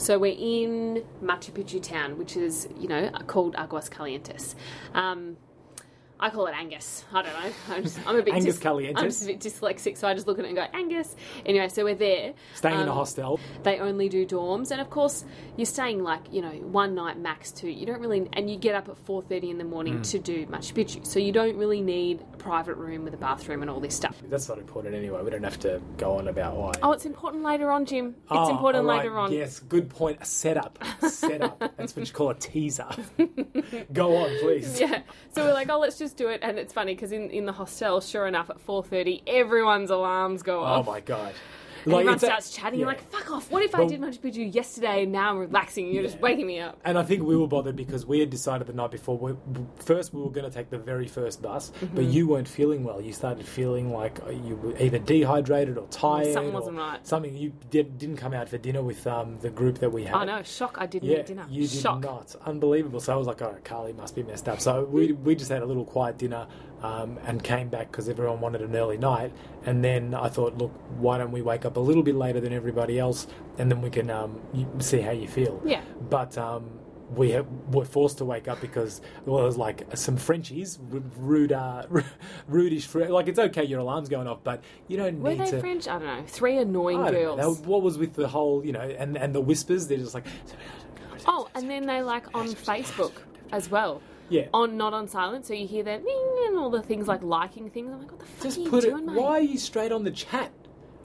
So we're in Machu Picchu town, which is, you know, called Aguas Calientes. Um, I call it Angus. I don't know. I'm, just, I'm a bit Angus dys- Calientes. I'm just a bit dyslexic, so I just look at it and go Angus. Anyway, so we're there. Staying in a Um, hostel. They only do dorms, and of course, you're staying like you know one night max two. You don't really, and you get up at four thirty in the morning Mm. to do Machu Picchu, so you don't really need private room with a bathroom and all this stuff. That's not important anyway. We don't have to go on about why. Oh, it's important later on, Jim. It's Oh, important right, later on. Yes, good point. A setup. A setup. That's what you call a teaser. go on, please. Yeah. So we're like, oh, let's just do it, and it's funny because in, in the hostel, sure enough, at four thirty, everyone's alarms go oh off. Oh my god. And everyone a- starts chatting. You're like, fuck off. What if I did Machu Picchu yesterday and now I'm relaxing and you're just waking me up? And I think we were bothered because we had decided the night before. We, first, we were going to take the very first bus, but Mm-hmm. you weren't feeling well. You started feeling like uh, you were either dehydrated or tired. something wasn't right. Something you did, didn't come out for dinner with um, the group that we had. Oh no, shock! I didn't Yeah, eat dinner. you did shock. not. Unbelievable. So I was like, all right, Carly must be messed up. So we, we just had a little quiet dinner um, and came back because everyone wanted an early night. And then I thought, look, why don't we wake up a little bit later than everybody else and then we can um, see how you feel. Yeah. But um, we ha- were forced to wake up because well, it was like some Frenchies, rude, uh, rudish. Fr- like it's okay, your alarm's going off, but you don't need to Were need they to. French? I don't know. Three annoying don't know. girls. What was with the whole, you know, and and the whispers? They're just like. Oh, and then they like on Facebook as well. Yeah. On not on silent, so you hear that and all the things like liking things. I'm like, what the fuck Just are you put doing, it. mate? Why are you straight on the chat?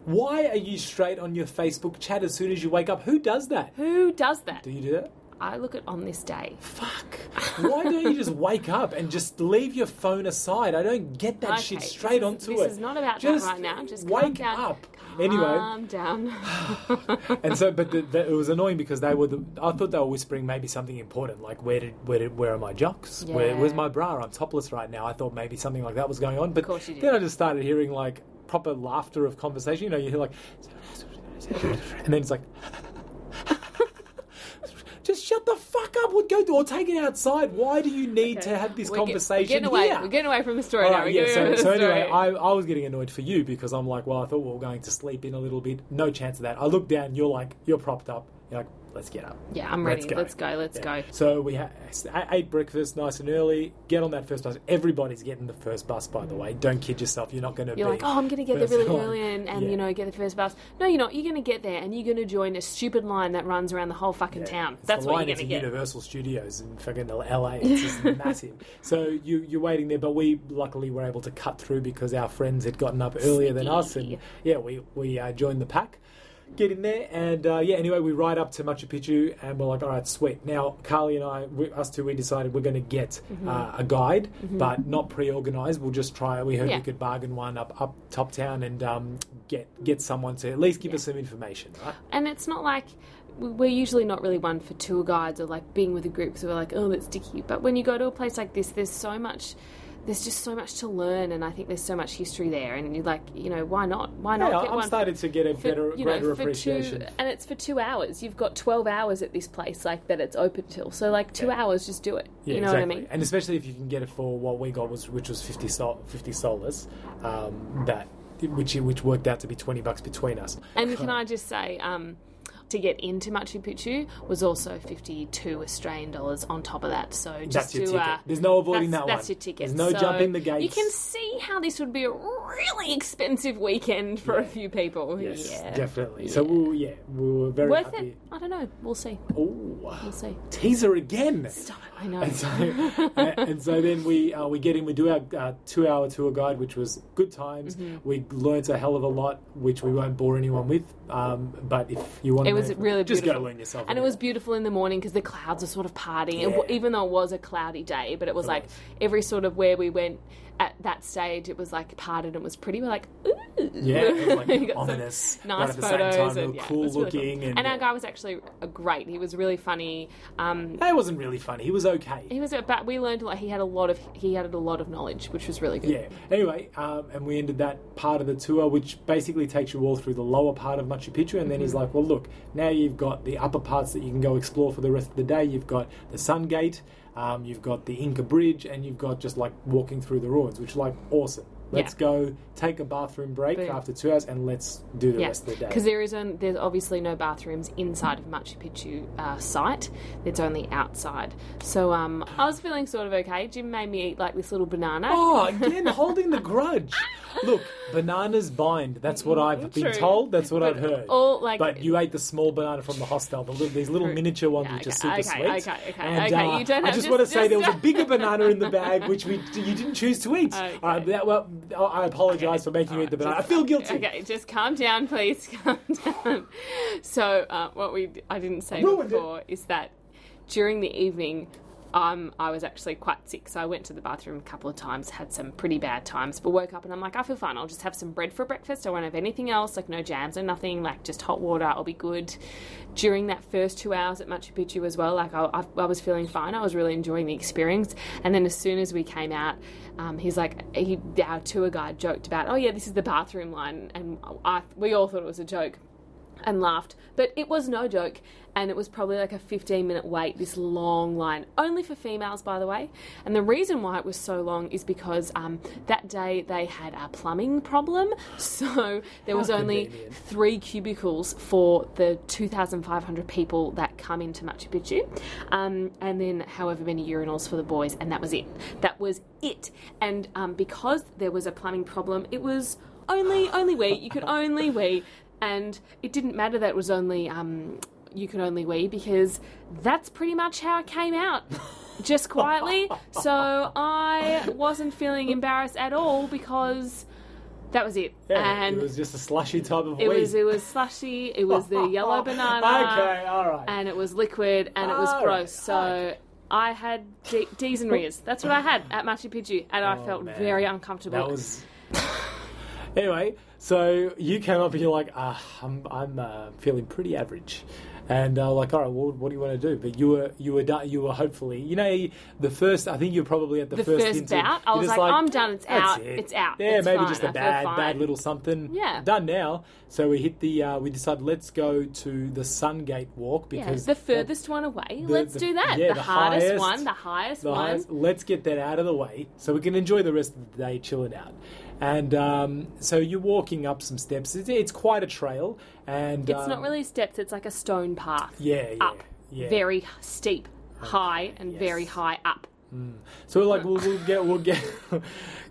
Why are you straight on your Facebook chat as soon as you wake up? Who does that? Who does that? Do you do that? I look at on this day. Fuck. Why don't you just wake up and just leave your phone aside? I don't get that Okay, shit this straight is- onto this it. is not about that just right now. Just wake down. up. Anyway, Calm down. and so, but the, the, it was annoying because they were. The, I thought they were whispering maybe something important, like where did where did where are my jocks? Where, where's my bra? I'm topless right now. I thought maybe something like that was going on, but then I just started hearing like proper laughter of conversation. You know, you hear like, and then it's like. Just shut the fuck up. Would go or take it outside. Why do you need to have this We're get- conversation We're getting away. here? We're getting away from the story All now. right, yeah, so, so anyway. I, I was getting annoyed for you because I'm like, well, I thought we were going to sleep in a little bit. No chance of that. I look down, you're like, you're propped up. You're like, let's get up. Yeah, I'm ready. Let's go, let's go. Let's go. So we ha- ate breakfast nice and early. Get on that first bus. Everybody's getting the first bus, by the way. Don't kid yourself. You're not going to You're be. like, oh, I'm going to get there really one." early and, and Yeah. you know, get the first bus. No, you're not. You're going to get there and you're going to join a stupid line that runs around the whole fucking Yeah. town. It's That's what line you're going to get. Universal Studios in fucking LA. It's just massive. So you you're waiting there, but we luckily were able to cut through because our friends had gotten up earlier than us, and yeah, we we uh, joined the pack. Get in there, and uh, yeah. Anyway, we ride up to Machu Picchu, and we're like, "All right, sweet." Now, Carly and I, we, us two, we decided we're going to get Mm-hmm. uh, a guide, but not pre-organized. We'll just try. We heard Yeah. we could bargain one up up top town and um, get get someone to at least give Yeah. us some information, right? And it's not like we're usually not really one for tour guides or like being with a group so we're like, oh, that's sticky. But when you go to a place like this, there's so much. There's just so much to learn, and I think there's so much history there. And you're like, you know, why not? Why not Yeah, get I'm one? starting to get a for- better, you know, greater appreciation. Two, and it's for two hours. You've got 12 hours at this place, like that it's open till. So, like, two Yeah. hours, just do it. Yeah, you know exactly. what I mean? And especially if you can get it for what we got was which was 50 sol- 50 solas, um, that which which worked out to be 20 bucks between us. And can I just say, um, to get into Machu Picchu was also 52 Australian dollars on top of that. So just That's your to, ticket. Uh, There's no avoiding that That's your ticket. There's no So jumping the You can see how this would be a really expensive weekend for a few people. Yes, yeah. definitely. So Yeah. we were, yeah, we were very Worth happy. it? I don't know. We'll see. Oh, We'll see. teaser again. Stop it. I know. And so, and, so then we uh, we get in. We do our uh, two-hour tour guide, which was good times. Mm-hmm. We learnt a hell of a lot, which we won't bore anyone with. Um, but if you want, It was really just beautiful. go learn yourself. And it was beautiful in the morning because the clouds are sort of parting. It w even though it was a cloudy day, but it was It like was. every sort of where we went at that stage, it was like parted and was pretty. We're like, ooh. Yeah, it was like You got some ominous, nice but at the photos same time, and yeah, cool really looking. cool. And, And our guy was actually great. He was really funny. Um, That wasn't really funny. He was okay. he was, but we learned a lot. He had a lot of he had a lot of knowledge, which was really good. Yeah. Anyway, um, and we ended that part of the tour, which basically takes you all through the lower part of Machu Picchu, and then he's Mm-hmm. like, "Well, look, now you've got the upper parts that you can go explore for the rest of the day. You've got the Sun Gate, um, you've got the Inca Bridge, and you've got just like walking through the ruins, which like awesome. Let's Yeah. go take a bathroom break Boom. after two hours and let's do the Yeah, rest of the day. because there is on, there's obviously no bathrooms inside of Machu Picchu uh, site. It's only outside. So um, I was feeling sort of okay. Jim made me eat like this little banana. Oh, again, holding the grudge. Look, bananas bind. That's what I've been told. That's what I've heard. all, like- but you ate the small banana from the hostel, the little, these little True. miniature ones Yeah, which are super okay, sweet. okay, okay, and, okay, uh, you don't I just, just- want to say there was a bigger banana in the bag which we you didn't choose to eat. Okay. Uh, that, well, I apologise for making you eat the banana. I feel guilty. Okay, just calm down, please. Calm down. So, uh, what we I didn't say Ruined before is that during the evening, um, I was actually quite sick, so I went to the bathroom a couple of times, had some pretty bad times, but woke up and I'm like, I feel fine. I'll just have some bread for breakfast. I won't have anything else, like no jams or nothing, like just hot water. I'll be good. During that first two hours at Machu Picchu as well, like I, I, I was feeling fine. I was really enjoying the experience. And then as soon as we came out, um, he's like, he, our tour guide joked about, oh yeah, this is the bathroom line, and I, we all thought it was a joke and laughed. But it was no joke, and it was probably like a 15 minute wait, this long line, only for females, by the way. And the reason why it was so long is because um, that day they had a plumbing problem, so there was only convenient. three cubicles for the 2,500 people that come into Machu Picchu, um, and then however many urinals for the boys, and that was it. That was it. And um, because there was a plumbing problem, it was only only wee. You could only wee, and it didn't matter that it was only um, you could only wee because that's pretty much how it came out. Just quietly, so I wasn't feeling embarrassed at all because that was it. Yeah, and it was just a slushy type of it wee. was it was slushy. It was the yellow banana. Okay, all right. And it was liquid and it was All gross. right, So okay. I had D- D's and Rias. That's what I had at Machu Picchu, and I Oh, felt man. very uncomfortable. That was. anyway, so you came up and you're like, ah, I'm, I'm uh, feeling pretty average. And uh, like, all right, well, what do you want to do? But you were, you were done. You were hopefully, you know, the first. I think you're probably at the, The first, first bout, I was just like, I'm done, it's out, it. it's out, Yeah, it's maybe fine, just a I bad, bad little something. Yeah. done now. So we hit the. Uh, we decided let's go to the Sungate Walk yeah, because the furthest one away. Let's the- do that. yeah, the, the hardest highest- one, the highest the one. highest- let's get that out of the way so we can enjoy the rest of the day chilling out. And um, so you're walking up some steps. It's, it's quite a trail, and It's um, not really steps. It's like a stone path. Yeah, yeah, up, yeah. very steep, high, and yes. very high up. So we're like, we'll, we'll get, we'll get.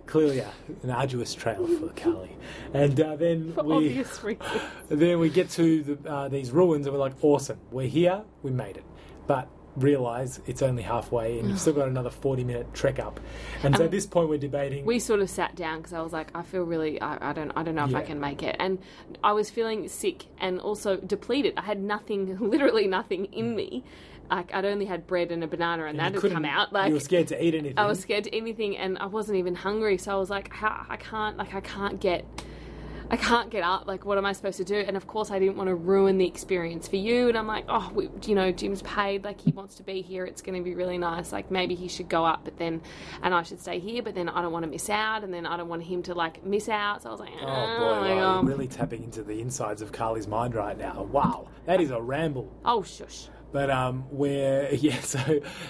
clearly, a, an arduous trail for Carly, and uh, then For we, obvious reasons. then we get to the, uh, these ruins, and we're like, awesome, we're here, we made it, but realize it's only halfway, and you've still got another forty minute trek up, and so at this point we're debating. we sort of sat down because I was like, I feel really, I, I don't, I don't know if I can make it, and I was feeling sick and also depleted. I had nothing, literally nothing in me. Like I'd only had bread and a banana, and you that had come out. Like you were scared to eat anything. I was scared to anything, and I wasn't even hungry. So I was like, How, I can't, like, I can't get. I can't get up. Like, what am I supposed to do? And of course, I didn't want to ruin the experience for you. And I'm like, oh, we, you know, Jim's paid. Like, he wants to be here. It's going to be really nice. Like, maybe he should go up, but then, and I should stay here. But then I don't want to miss out. And then I don't want him to like miss out. So I was like, oh, Oh boy, my God. really tapping into the insides of Carly's mind right now. Wow, that is a ramble. oh shush. But um, where yeah, so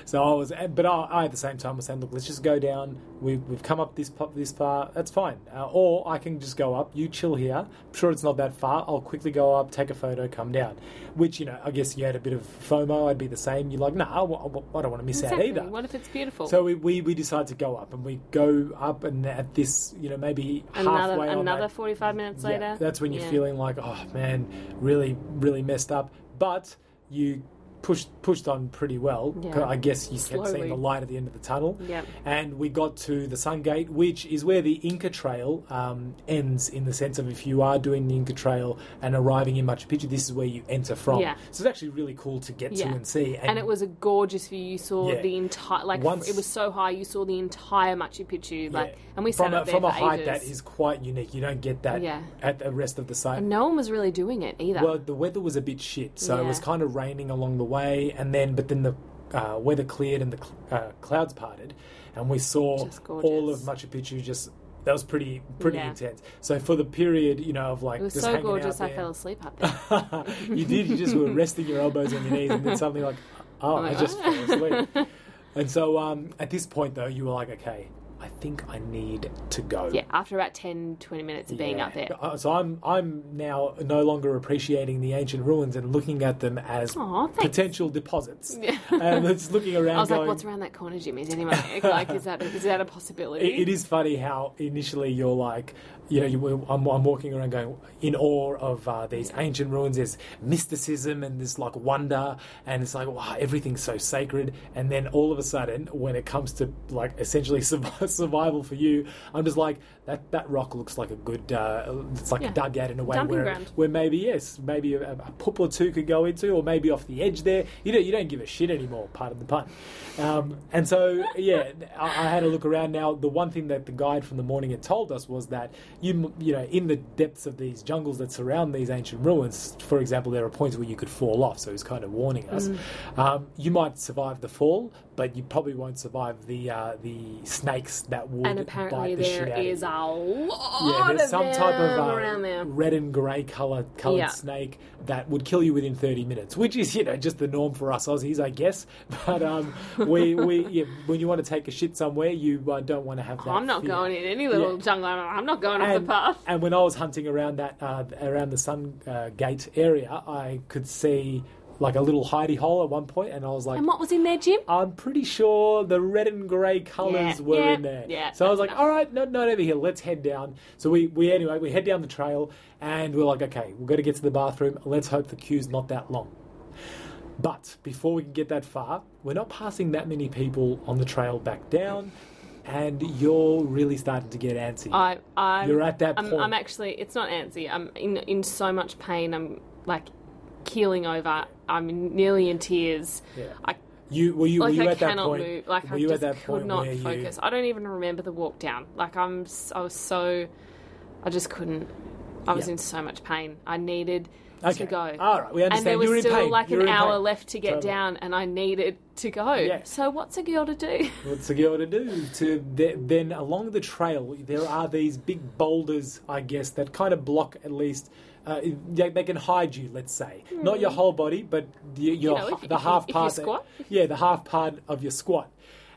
so I was, but I, I at the same time was saying, look, let's just go down. We, we've come up this this far. That's fine. Uh, or I can just go up. You chill here. I'm sure it's not that far. I'll quickly go up, take a photo, come down. Which you know, I guess you had a bit of FOMO. I'd be the same. You're like, nah, I, don't want to miss Exactly. out either. What if it's beautiful? So we, we, we decide to go up, and we go up, and at this, you know, maybe another halfway another that, 45 minutes yeah, later. that's when you're Yeah. feeling like, oh man, really, really messed up. But you pushed pushed on pretty well. Yeah. I guess you kept seeing the light at the end of the tunnel. Yep. And we got to the Sun Gate, which is where the Inca Trail um, ends. In the sense of if you are doing the Inca Trail and arriving in Machu Picchu, this is where you enter from. Yeah. So it's actually really cool to get Yeah. to and see. and it was a gorgeous view. You saw Yeah. the entire like Once- it was so high. You saw the entire Machu Picchu. Like, and we sat from up a, there from for a height ages. that is quite unique. You don't get that at the rest of the site. And no one was really doing it either. Well, the weather was a bit shit, so it was kind of raining along the way, and then but then the uh, weather cleared and the cl- uh, clouds parted, and we saw all of Machu Picchu. Just that was pretty pretty Yeah. intense. So for the period, you know, of like it was so gorgeous. I fell asleep up there. you did. You just were resting your elbows on your knees, and then suddenly like, oh, I just "Ah." fell asleep. And so um, at this point, though, you were like, okay, I think I need to go. Yeah, after about 10, 20 minutes of being Yeah. up there. So I'm I'm now no longer appreciating the ancient ruins and looking at them as Aw, potential deposits. Yeah. and it's looking around I was going. like, "What's around that corner, Jim? Is anyone there? like, is that is that a possibility?" It, it is funny how initially you're like, you know, you, I'm, I'm walking around going in awe of uh, these ancient ruins. There's mysticism and this like wonder, and it's like, wow, everything's so sacred. And then all of a sudden, when it comes to like essentially survival for you, I'm just like, that that rock looks like a good, uh, it's like Yeah. a dugout in a way Dumping where, ground. where maybe yes, maybe a, a poop or two could go into, or maybe off the edge there. You don't you don't give a shit anymore. Part of the pun. Um, and so yeah, I, I had a look around. Now the one thing that the guide from the morning had told us was that you you know in the depths of these jungles that surround these ancient ruins, for example, there are points where you could fall off. So he was kind of warning us. Mm. Um, you might survive the fall, but you probably won't survive the uh, the snakes that would and bite apparently the shit there out of is you. a lot Yeah, there's of some type of uh, there. red and grey color coloured Yeah. snake that would kill you within 30 minutes, which is you know just the norm for us Aussies, I guess. But um, we we yeah, when you want to take a shit somewhere, you uh, don't want to have that. I'm not fear. going in any little Yeah. jungle. I'm not going off the path. and when I was hunting around that uh, around the Sun uh, Gate area, I could see like a little hidey hole at one point, and I was like, And what was in there, Jim? I'm pretty sure the red and grey colours Yeah, were yeah, in there. yeah, so I was that's like, enough. all right, not, not over here. Let's head down. So we, we anyway we head down the trail and we're like, okay, we've got to get to the bathroom. Let's hope the queue's not that long. But before we can get that far, we're not passing that many people on the trail back down, and you're really starting to get antsy. I, I'm, You're at that I'm, point. I'm actually. It's not antsy. I'm in in so much pain. I'm like keeling over. I'm nearly in tears. Yeah. I you were you like were you I at that cannot point? move. Like I you just could not where you- focus. I don't even remember the walk down. Like I'm. I was so. I just couldn't. I was in so much pain. I needed Okay. to go. All right, we understand. and there was You're in still like You're an hour pain. left to get Totally. down, and I needed to go. Yes. So what's a girl to do? What's a girl to do? To then along the trail, there are these big boulders, I guess, that kind of block at least. Uh, they, they can hide you, let's say, not your whole body, but y- your Hmm. know, if- the if you- half if you part. squat. yeah, the half part of your squat.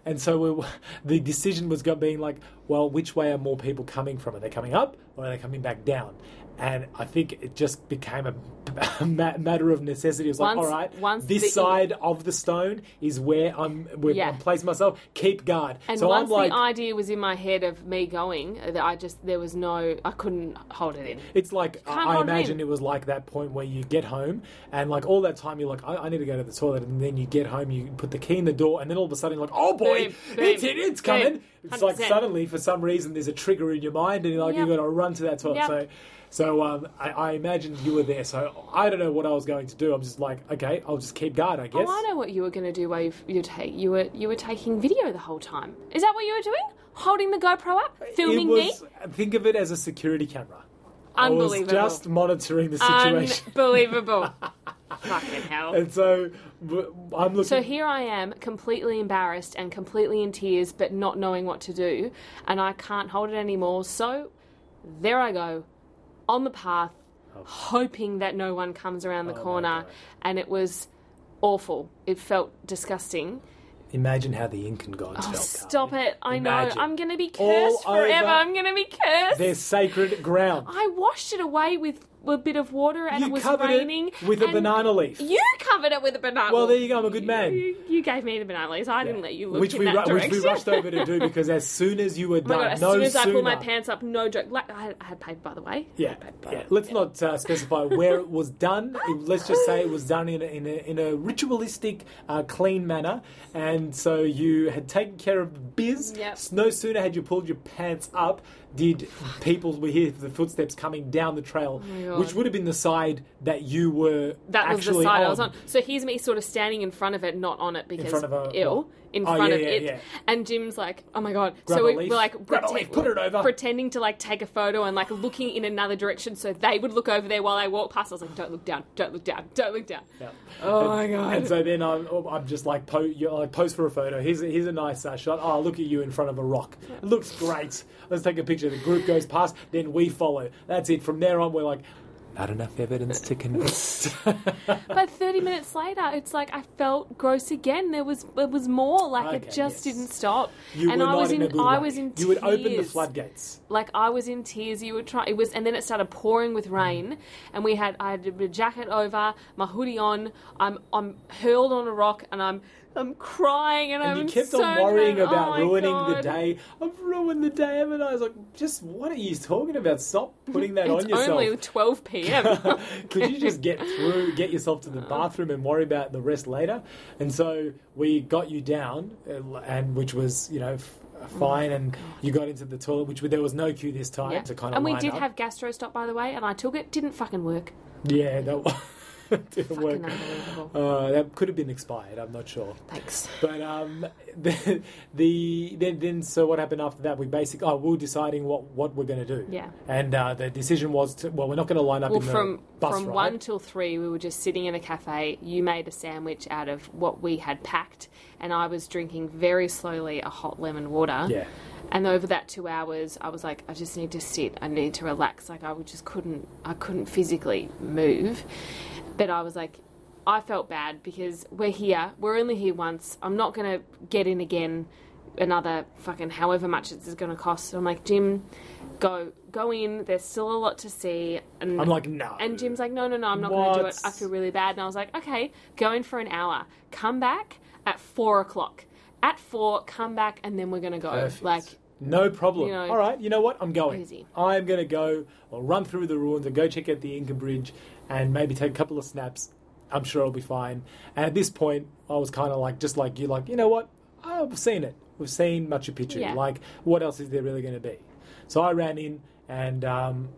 And so we, the decision was going being like, well, which way are more people coming from? Are they coming up or are they coming back down? And I think it just became a, a matter of necessity. It was like, Once- all right, once this the- side of the stone is where I'm, where Yeah. I'm placing myself. Keep guard. And so once I'm like, the idea was in my head of me going, uh, that I just there was no, I couldn't hold it in. it's like Can't I hold imagine in. it was like that point where you get home and like all that time you're like, I, I need to go to the toilet, and then you get home, you put the key in the door, and then all of a sudden you're like, oh boy, Boom, it's boom, it, it's boom. coming. It's like 100%. suddenly for some reason there's a trigger in your mind, and you're like, Yep. you've got to run to that toilet. Yep. So. So um, I, I imagine you were there. So I don't know what I was going to do. I'm just like, okay, I'll just keep guard, I guess. Oh, I know what you were going to do. While you you take you were you were taking video the whole time. Is that what you were doing? Holding the GoPro up, filming it me. was, Think of it as a security camera. I was Unbelievable. just monitoring the situation. Unbelievable. Fucking hell. And so I'm looking. So here I am, completely embarrassed and completely in tears, but not knowing what to do, and I can't hold it anymore. So there I go, on the path, oh. hoping that no one comes around the Oh corner, and it was awful. It felt disgusting. Imagine how the Incan gods Oh, felt. stop Carly. it! I Imagine. know I'm going to be All cursed forever. I'm going to be cursed. Their sacred ground. I washed it away with a bit of water, and you it was covered raining. it with a banana leaf. You covered it with a banana. Well, there you go. I'm a good man. You, you gave me the banana leaves. I didn't let you look which in we that ru- which we rushed over to do because as soon as you were Oh done, god! As no soon as I pulled my pants up, no joke. Like, I, had, I had paper, by the way. Yeah, yeah. Let's not uh, specify where it was done. It- let's just say it was done in a, in a, in a ritualistic, uh, clean manner. And so you had taken care of the biz. Yep. No sooner had you pulled your pants up, did people we hear the footsteps coming down the trail, Oh which would have been the side that you were That was the actually side on. I was on. So here's me sort of standing in front of it, not on it because front of a- ill. In Oh, front yeah, of yeah, it, yeah. and Jim's like, "Oh my god!" Grab so we, we're like leaf, put it over. pretending to like take a photo and like looking in another direction so they would look over there while I walk past. I was like, "Don't look down! Don't look down! Don't look down!" Yeah. Oh and, my God. And so then I'm, I'm just like, po- like pose for a photo. Here's a, here's a nice uh, shot. Oh, look at you in front of a rock. It looks great. Let's take a picture. The group goes past, then we follow. That's it. From there on, we're like, Not enough evidence to convict. But 30 minutes later, it's like I felt gross again. There was it was more like it just yes. didn't stop. you and were I was in, in I way. was in You would open the floodgates. like I was in tears. You would try. It was, and then it started pouring with mm. rain, and we had I had a jacket over, my hoodie on. I'm I'm hurled on a rock, and I'm I'm crying, and, And I'm you kept so on worrying mad. about Oh ruining the day. I've ruined the day, haven't I? I was like, just what are you talking about? Stop putting that on yourself. It's only 12 p.m. Could you just get through, get yourself to the bathroom, and worry about the rest later? And so we got you down, uh, and which was you know f- fine, and you got into the toilet, which there was no queue this time Yeah. to kind of and we did up. have gastro stop by the way, and I took it. Didn't fucking work. yeah, that was, didn't Fucking work. unbelievable. Uh, that could have been expired. I'm not sure. Thanks. But um, the, the then then so what happened after that? We basically oh we were deciding what what we're going to do. Yeah. And uh, the decision was to well we're not going to line up Well, in the from bus from ride. one till three, we were just sitting in a cafe. You made a sandwich out of what we had packed, and I was drinking very slowly a hot lemon water. Yeah. And over that two hours, I was like, I just need to sit. I need to relax. Like I just couldn't. I couldn't physically move. But I was like, I felt bad because we're here. We're only here once. I'm not gonna get in again. Another fucking however much it's going to cost. So I'm like, Jim, go go in. There's still a lot to see. And I'm like no. and Jim's like, no, no, no, I'm not going to do it. I feel really bad. And I was like, okay, go in for an hour. Come back at four o'clock. At four, come back, and then we're going to go. Perfect. Like, no problem. you know, All right, you know what? I'm going. easy. I'm going to go. I'll run through the ruins and go check out the Inca Bridge and maybe take a couple of snaps. I'm sure it'll be fine. And at this point, I was kind of like, just like you, like you know what? I've seen it. We've seen Machu Picchu. Yeah. Like, what else is there really going to be? So I ran in and um,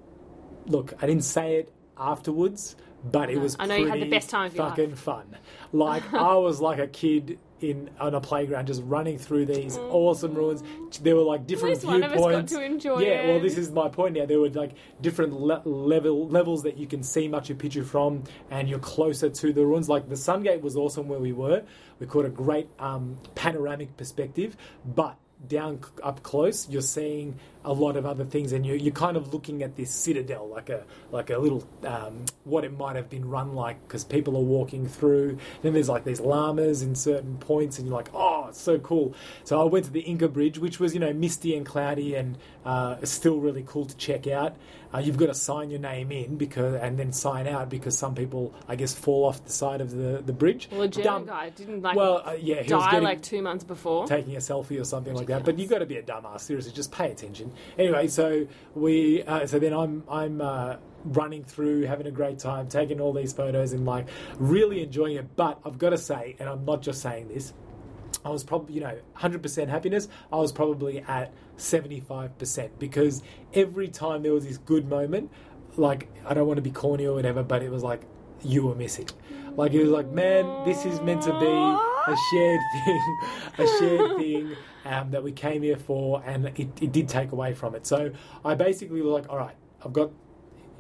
look, I didn't say it afterwards, but it was I know you had the best time of your life. fucking fun. Like I was like a kid in on a playground just running through these awesome ruins. There were like different least one of us got viewpoints. to enjoy yeah, well, this is my point now. There were like different le- level levels that you can see Machu Picchu from, and you're closer to the ruins. Like the Sun Gate was awesome where we were. We caught a great um, panoramic perspective, but down up close, you're seeing a lot of other things, and you're, you're kind of looking at this citadel, like a like a little um, what it might have been run like, because people are walking through. Then there's like these llamas in certain points, and you're like, oh, it's so cool. So I went to the Inca Bridge, which was you know misty and cloudy, and uh, still really cool to check out. Uh, you've got to sign your name in because, and then sign out because some people, I guess, fall off the side of the the bridge. well, a Dumb- guy didn't like Well, uh, yeah, he was die getting, like two months before. taking a selfie or something like that. But you've got to be a dumbass. Seriously, just pay attention. Anyway, so we, uh, so then I'm, I'm uh, running through, having a great time, taking all these photos, and like really enjoying it. But I've got to say, and I'm not just saying this. I was probably, you know, 100% happiness. I was probably at 75% because every time there was this good moment, like, I don't want to be corny or whatever, but it was like, you were missing. Like, it was like, man, this is meant to be a shared thing, a shared thing um, that we came here for, and it, it did take away from it. So I basically was like, all right, I've got,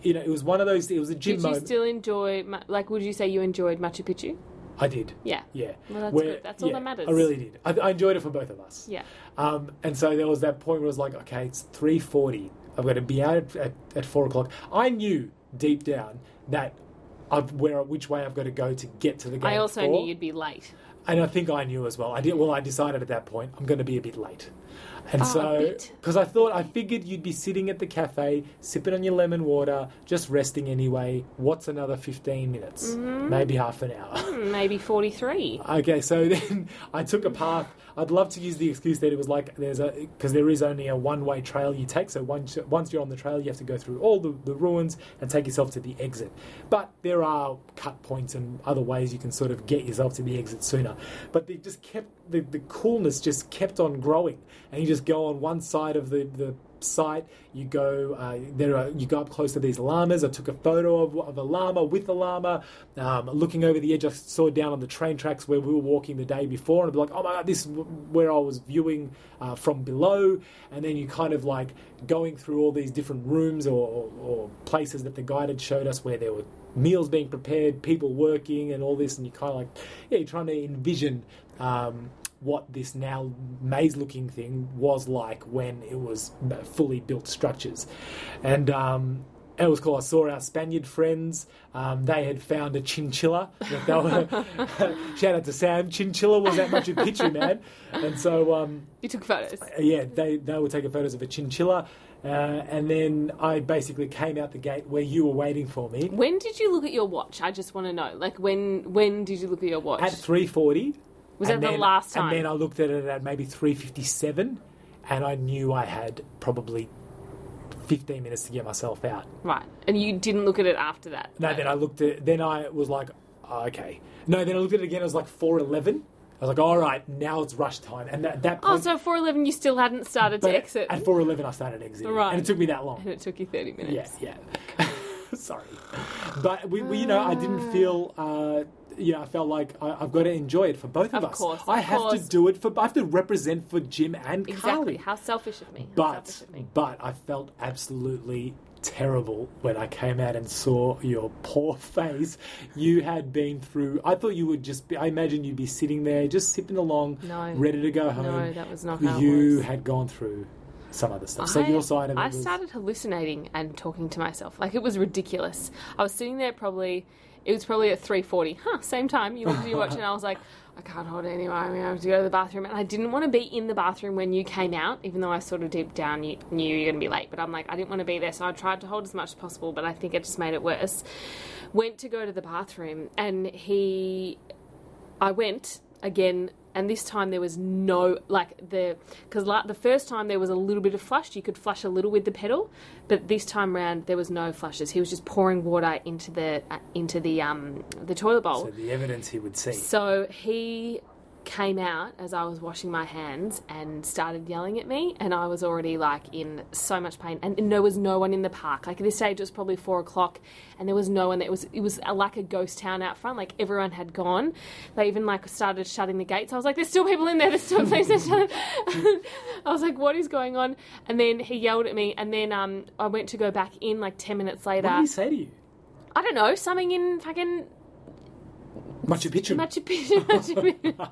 you know, it was one of those, it was a gym Did you moment. still enjoy? Like, would you say you enjoyed Machu Picchu? I did. Yeah. Yeah. Well, that's Where- good. That's all yeah, that matters. I really did. I, I enjoyed it for both of us. Yeah. Um, and so there was that point where it was like, okay, it's three forty. I've got to be out at, at, at four o'clock. I knew deep down that I've, where which way I've got to go to get to the game. I also four. knew you'd be late. and I think I knew as well. I did. Well, I decided at that point I'm going to be a bit late. And Oh, so, because I thought, I figured you'd be sitting at the cafe, sipping on your lemon water, just resting anyway. What's another 15 minutes? Mm-hmm. Maybe half an hour. Hmm, Maybe forty-three. Okay, so then I took a path. I'd love to use the excuse that it was like there's a because there is only a one-way trail you take. So once once you're on the trail, you have to go through all the, the ruins and take yourself to the exit. But there are cut points and other ways you can sort of get yourself to the exit sooner. But they just kept the, the coolness just kept on growing, and you just go on one side of the the site. You go uh, there. Are, you go up close to these llamas. I took a photo of, of a llama with a llama, um, looking over the edge. I saw down on the train tracks where we were walking the day before, and I'd be like, "Oh my god, this is where I was viewing uh, from below." And then you kind of like going through all these different rooms or, or, or places that the guide had showed us where there were meals being prepared, people working, and all this, and you kind of like, yeah, you're trying to envision. Um, what this now maze looking thing was like when it was fully built structures. And um, it was cool. I saw our Spaniard friends. Um, they had found a chinchilla. That they were, shout out to Sam. Chinchilla was at a picture, man. And so, um, You took photos. yeah, they, they were taking photos of a chinchilla. Uh, and then I basically came out the gate where you were waiting for me When did you look at your watch? I just want to know. Like when when did you look at your watch? at 3.40. Was and that the last time? And then I looked at it at maybe 3.57 and I knew I had probably 15 minutes to get myself out. right. And you didn't look at it after that. No, then I looked at Then I was like, oh, okay. No, then I looked at it again. It was like 4.11. I was like, all right, now it's rush time. And at that Oh, so at 411 you still hadn't started to exit. At 4.11 I started exiting. Right. And it took me that long. and it took you 30 Yeah, minutes. yeah. Sorry, but we, we, you know, I didn't feel. Uh, know, I felt like I, I've got to enjoy it for both of, Of us. course, I of have course. to do it for. I have to represent for Jim and Exactly. Carly. How selfish of me. How But of me. but I felt absolutely terrible when I came out and saw your poor face. You had been through. I thought you would just. be I imagine you'd be sitting there, just sipping along, No. ready to go home. No, that was not how it you had gone through some other stuff. So I- your side of it I was. started hallucinating and talking to myself. Like it was ridiculous. I was sitting there probably. It was probably at three forty. Huh. Same time. You looked at your watch and I was like, I can't hold it anymore. I'm to go to the bathroom. And I didn't want to be in the bathroom when you came out, even though I sort of deep down knew you were gonna be late. But I'm like, I didn't want to be there, so I tried to hold as much as possible. But I think it just made it worse. Went to go to the bathroom and he I went again, and this time there was no like the because la- the first time there was a little bit of flush. You could flush a little with the pedal, but this time round there was no flushes. He was just pouring water into the uh, into the um the toilet bowl. so the evidence he would see. So he came out as I was washing my hands and started yelling at me, and I was already like in so much pain. And, and there was no one in the park. Like at this stage, it was probably four o'clock, and there was no one. It was it was a, like a ghost town out front. Like everyone had gone. They even like started shutting the gates. I was like, "There's still people in there. There's still places." shut." I was like, "What is going on?" And then he yelled at me, and then um, I went to go back in like ten minutes later. What did he say to you? I don't know, something in fucking Machu Picchu. Machu Picchu. Machu Picchu.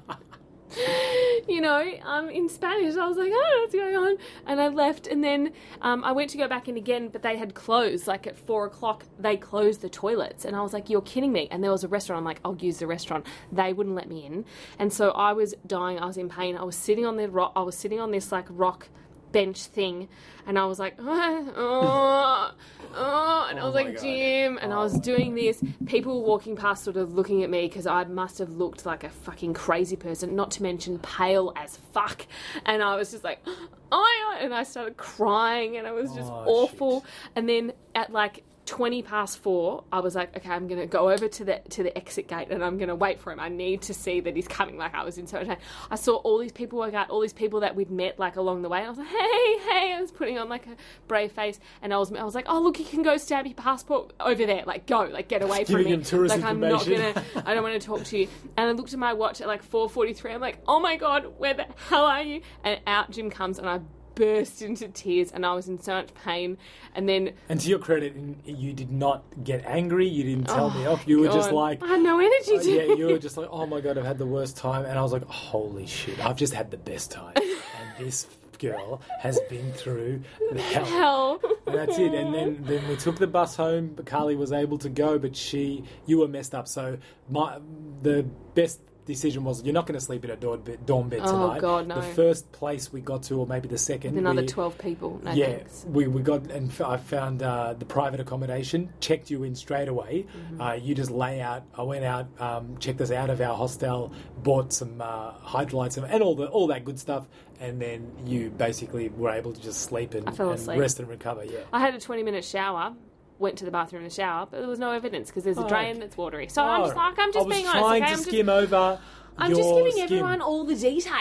you know, um, in Spanish. I was like, oh, what's going on? And I left, and then um, I went to go back in again, but they had closed. Like at four o'clock, they closed the toilets, and I was like, you're kidding me. And there was a restaurant. I'm like, I'll use the restaurant. They wouldn't let me in, and so I was dying. I was in pain. I was sitting on the rock. I was sitting on this like rock bench thing, and I was like, oh, oh, oh, and I was like. Jim, and I was doing this. People were walking past, sort of looking at me because I must have looked like a fucking crazy person, not to mention pale as fuck. And I was just like, oh and I started crying, and it was just Oh, awful. And then at like. 20 past four, I was like, okay, I'm gonna go over to the to the exit gate and I'm gonna wait for him. I need to see that he's coming. Like I was in so much pain. I saw all these people work out, all these people that we'd met like along the way. And I was like, hey, hey, I was putting on like a brave face, and I was I was like, oh look, you can go stamp your passport over there. Like go, like get away from me. like I'm not gonna, I don't want to talk to you. And I looked at my watch at like 4:43. I'm like, oh my god, where the hell are you? And out Jim comes, and I burst into tears, and I was in so much pain. And then And to your credit, you did not get angry. You didn't tell me Oh, off. You were just like, I had no energy uh, yeah, you were just like, oh my god, I've had the worst time. And I was like, holy shit, I've just had the best time. and this girl has been through hell. hell. And that's it. And then, then we took the bus home. But Carly was able to go, but she, you were messed up. So my, the best decision was you're not going to sleep in a dorm bed, dorm bed Oh, tonight. God, no. The first place we got to, or maybe the second, Another we- 12 people. No yeah, thanks. we, we got and I found uh, the private accommodation. Checked you in straight away. Mm-hmm. Uh, you just lay out. I went out, um, checked us out of our hostel, bought some uh, Hydralytes and, and all the all that good stuff, and then you basically were able to just sleep and, and rest and recover. Yeah. I had a 20 minute shower. Went to the bathroom and shower, but there was no evidence because there's a Oh, drain that's watery. So I'm just oh. like, I'm I just was being honest. trying Okay? to I'm just, skim over. I'm just your giving skim. everyone all the detail.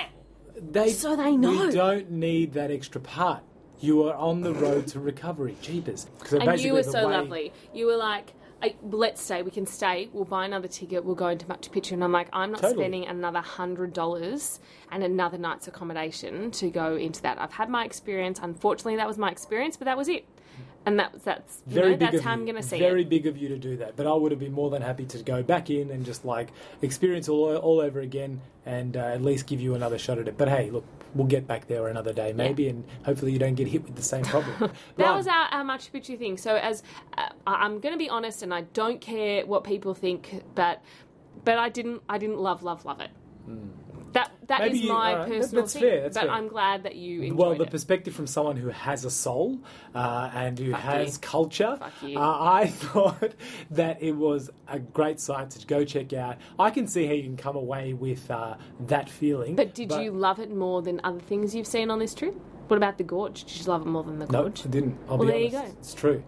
They, so they know. We don't need that extra part. You are on the road to recovery. Jeepers. And basically you were the so way- lovely. You were like, I, let's stay. We can stay. We'll buy another ticket. We'll go into Machu Picchu. And I'm like, I'm not Totally. spending another hundred dollars and another night's accommodation to go into that. I've had my experience. Unfortunately, that was my experience, but that was it. and that's that's very know, big that's how you. I'm going to see very it. big of you to do that. But I would have been more than happy to go back in and just like experience all all over again, and uh, at least give you another shot at it. But hey, look, we'll get back there another day maybe, and hopefully you don't get hit with the same problem. That was our, our Machu Picchu thing. So as uh, I'm going to be honest, and I don't care what people think, but but I didn't I didn't love love love it. That that is. Maybe you- my that- personal that's thing. fair, that's but fair. I'm glad that you enjoyed well, the it. perspective from someone who has a soul uh, and who Fuck has you. culture, Fuck you. uh, I thought that it was a great site to go check out. I can see how you can come away with uh, that feeling. But did you love it more than other things you've seen on this trip? What about the gorge? Did you love it more than the gorge? No. I didn't. I'll Well, be there you go. It's true.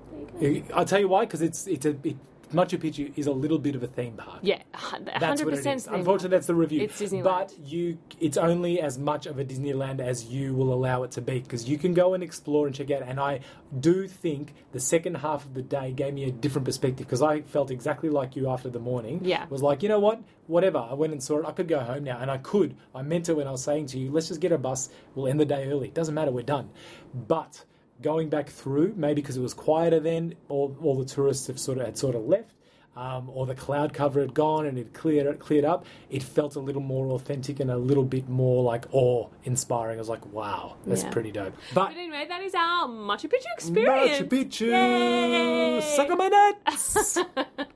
I'll tell you why, because it's it's a it, Machu Picchu is a little bit of a theme park. Yeah, That's hundred what it percent. Unfortunately, that's the review. It's Disneyland. But you, it's only as much of a Disneyland as you will allow it to be because you can go and explore and check out. And I do think the second half of the day gave me a different perspective because I felt exactly like you after the morning. Yeah. was like, you know what? Whatever. I went and saw it. I could go home now, and I could. I meant it when I was saying to you, let's just get a bus. We'll end the day early. Doesn't matter. We're done. But going back through, maybe because it was quieter then, all, all the tourists have sort of had sort of left um, or the cloud cover had gone and it cleared cleared up, it felt a little more authentic and a little bit more like awe inspiring. I was like, wow, that's Yeah. pretty dope. But But anyway, that is our Machu Picchu experience. Machu Picchu, Yay! suck on my nuts.